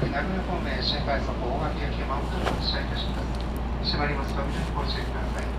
先名古屋方面新快速大垣駅山本に発車いたします。閉まります扉にご注意ください。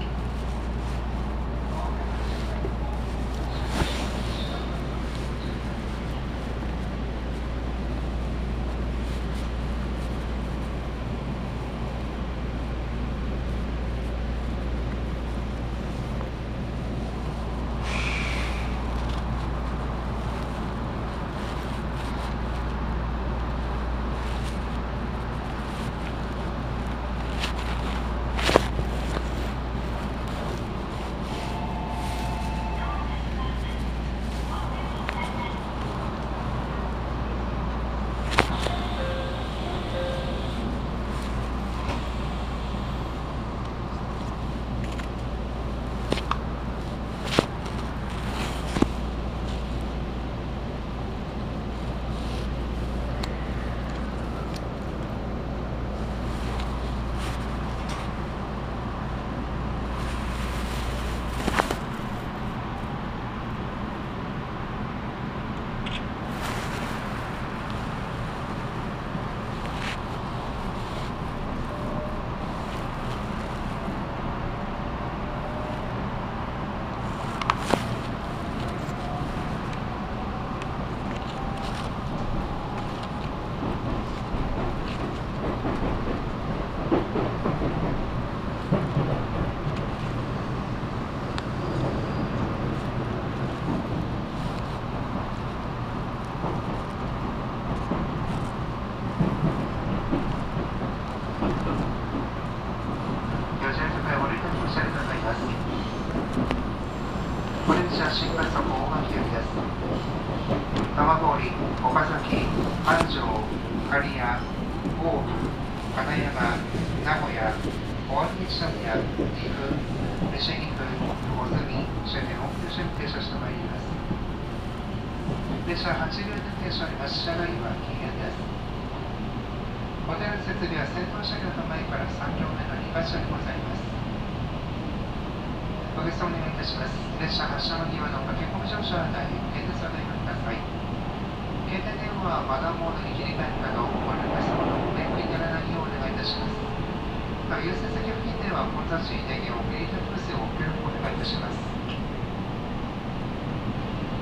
優先席付近では混雑時に電源を切りたブスをご協力お願いいたします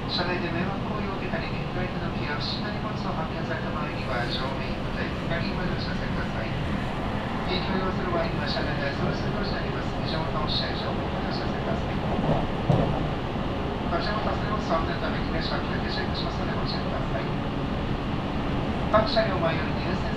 車内で迷惑行為を受けたり、現在での気や不審な荷物を発見された場合には、乗務員または光までお知らせください。提供要する場合には、車内でそれする表示になります。以上のおっしゃい情報をお知らせください。私も助けを触ってのために、列車は休憩しますのでご注意ください。各車両前より優先。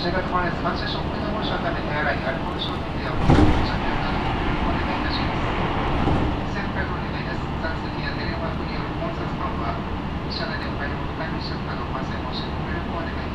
車が壊れ3車ショップに申し訳かね手洗いアルコール消毒やお酒をなどお願いいたします。先輩のお願いです雑誌やテレワークによる混雑感は車内でお買い物買い物したかどうか、専門止にご協力をお願い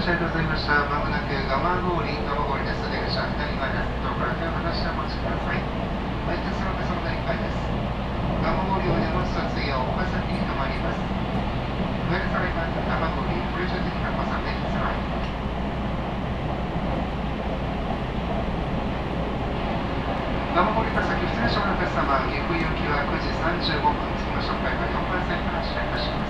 申し訳ございました。まもなく蒲郡、蒲郡です。出口は左側です。どうから手を離してお待ちください。相手するその1回です。蒲郡を出ますと次は岡崎に停まります。上されます蒲郡、ブリッジ的なパサメにつらい。蒲郡から先、失礼しました様、岐阜行きは9時35分、次の紹介は4番線から発車いたします。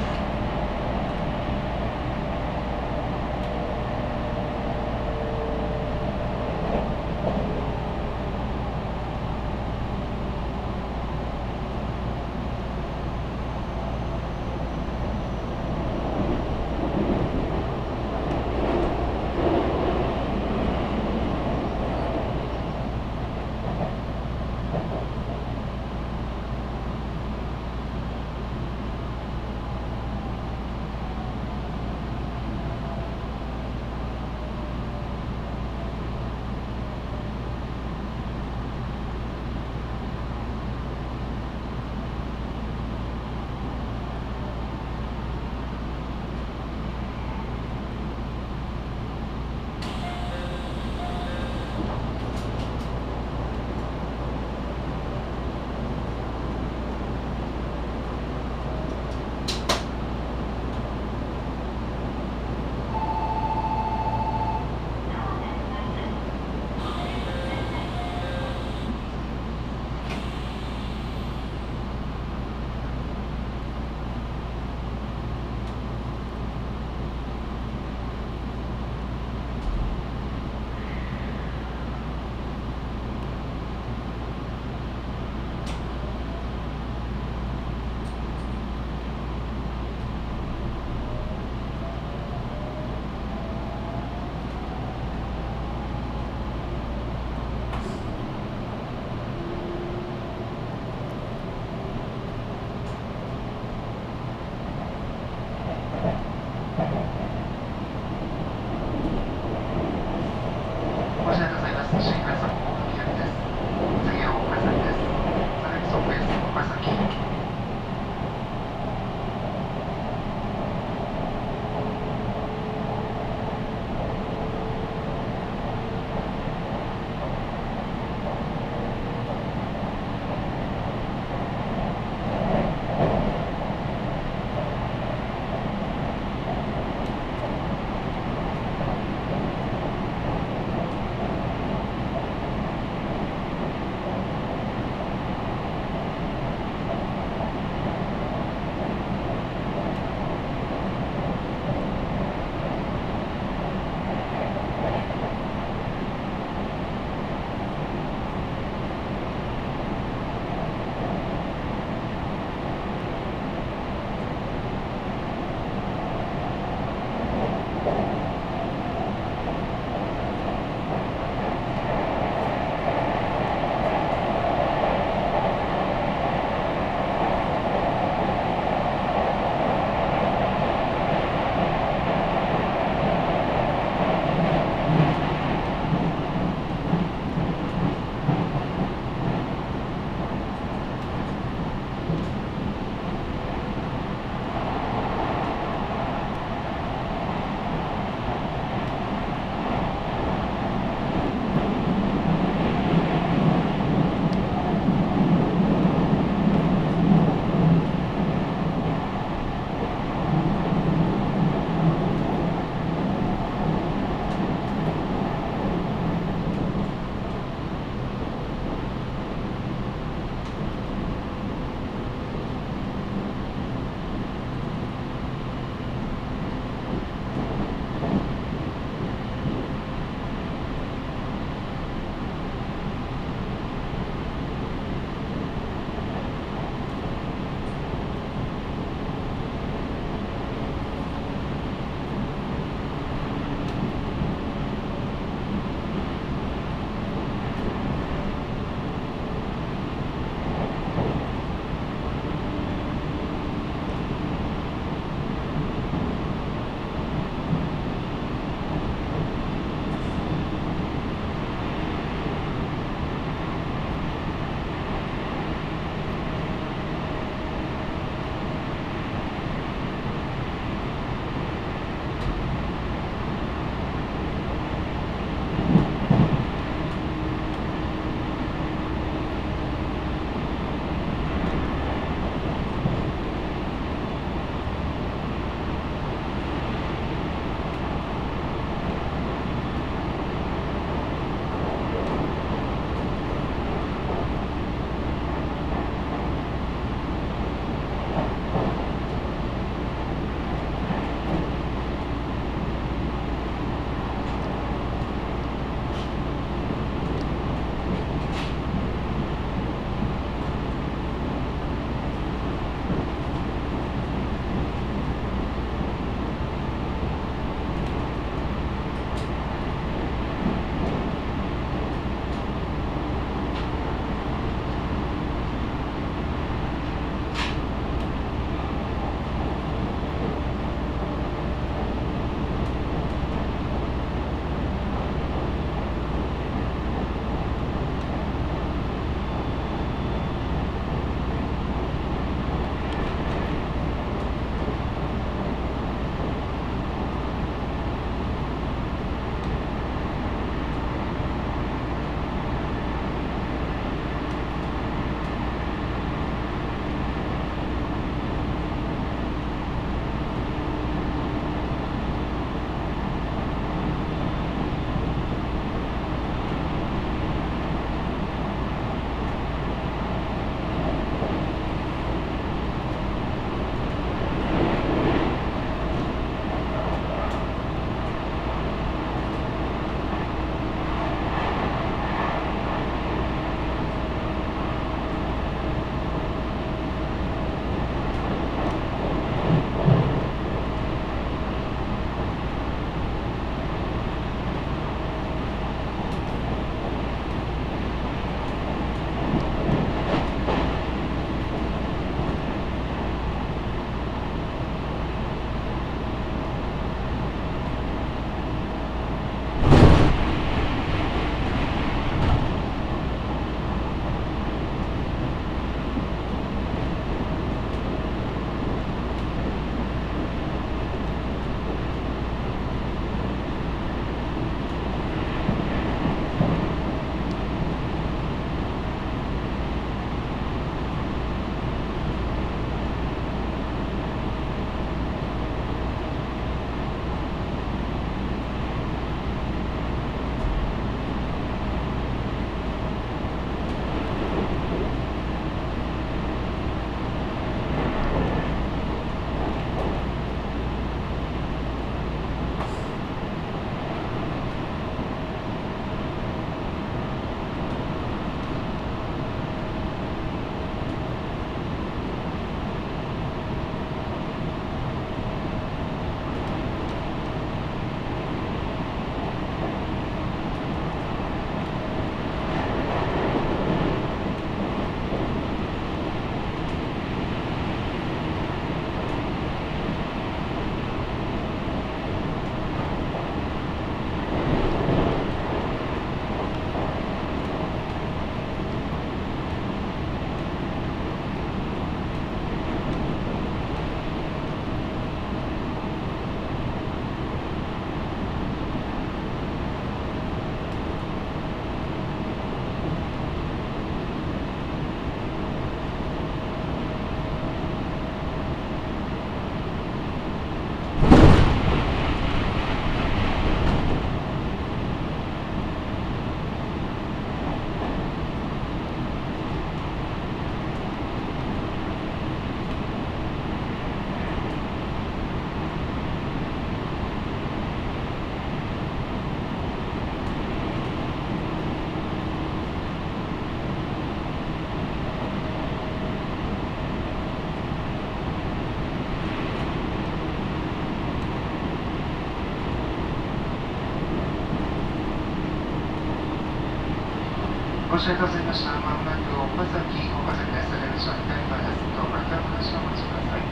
ご視聴いただきました。まもなく岡崎、岡崎です。電車左側です。どうか手を離してお待ちください。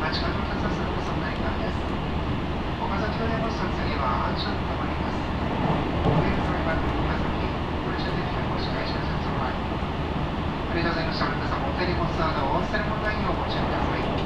街角を立たせるそんな時間です。岡崎を出ますと次は安城となります。お見送りは岡崎、ご視聴できるご視聴いただきます。ありがとうございました。皆様、お手荷物などお忘れ物ないようご注意ください。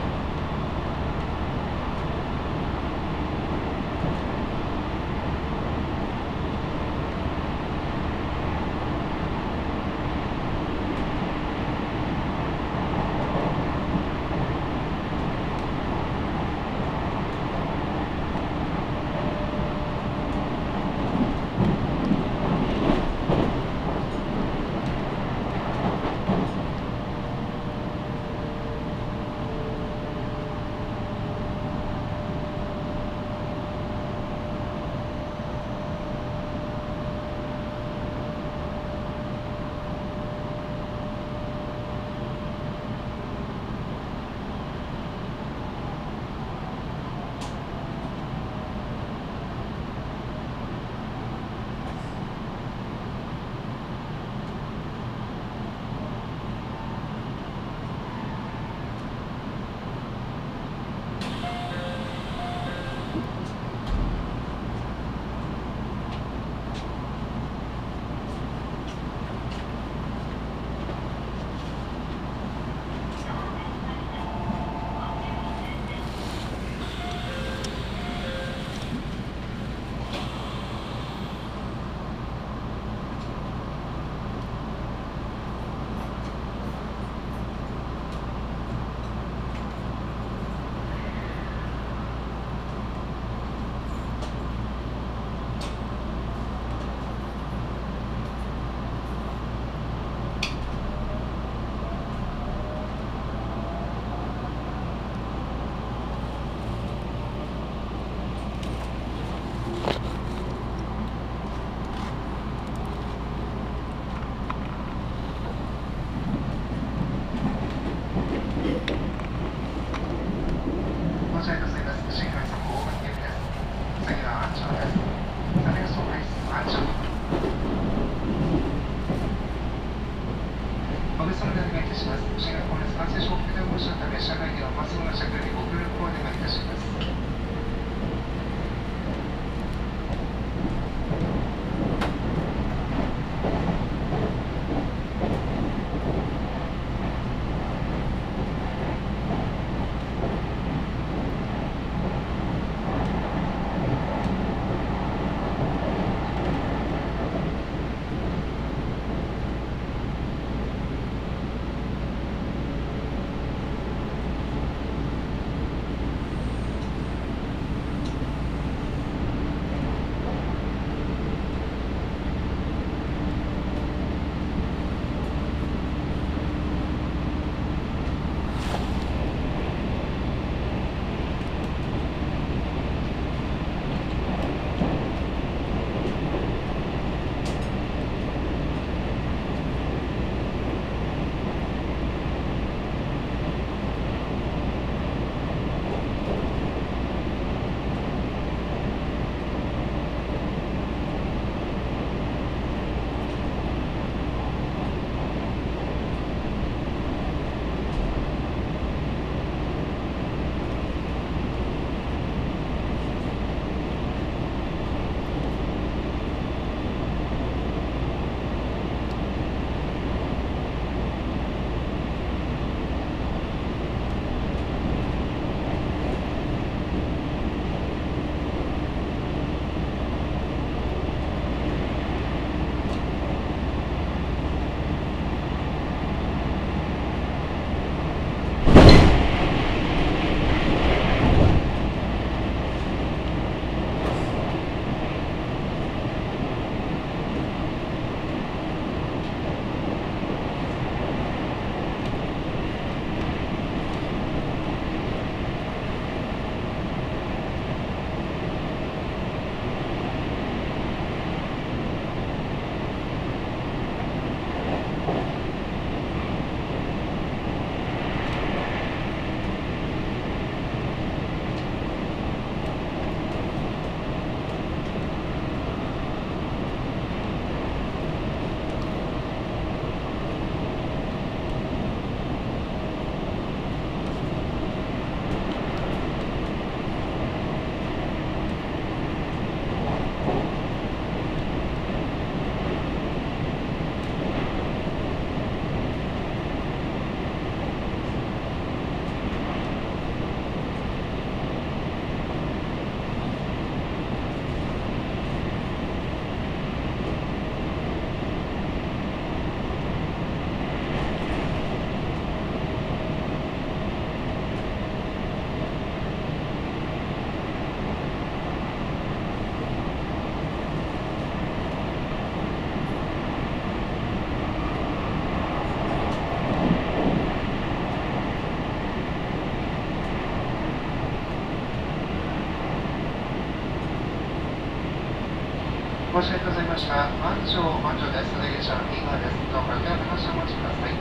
し訳ございました。満潮、満潮です。出口は、右側です。どうか手を離してお待ちください。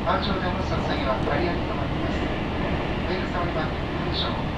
満潮でお待ちの次は、バリアに止まっています。ウェル様にバック、コンディション、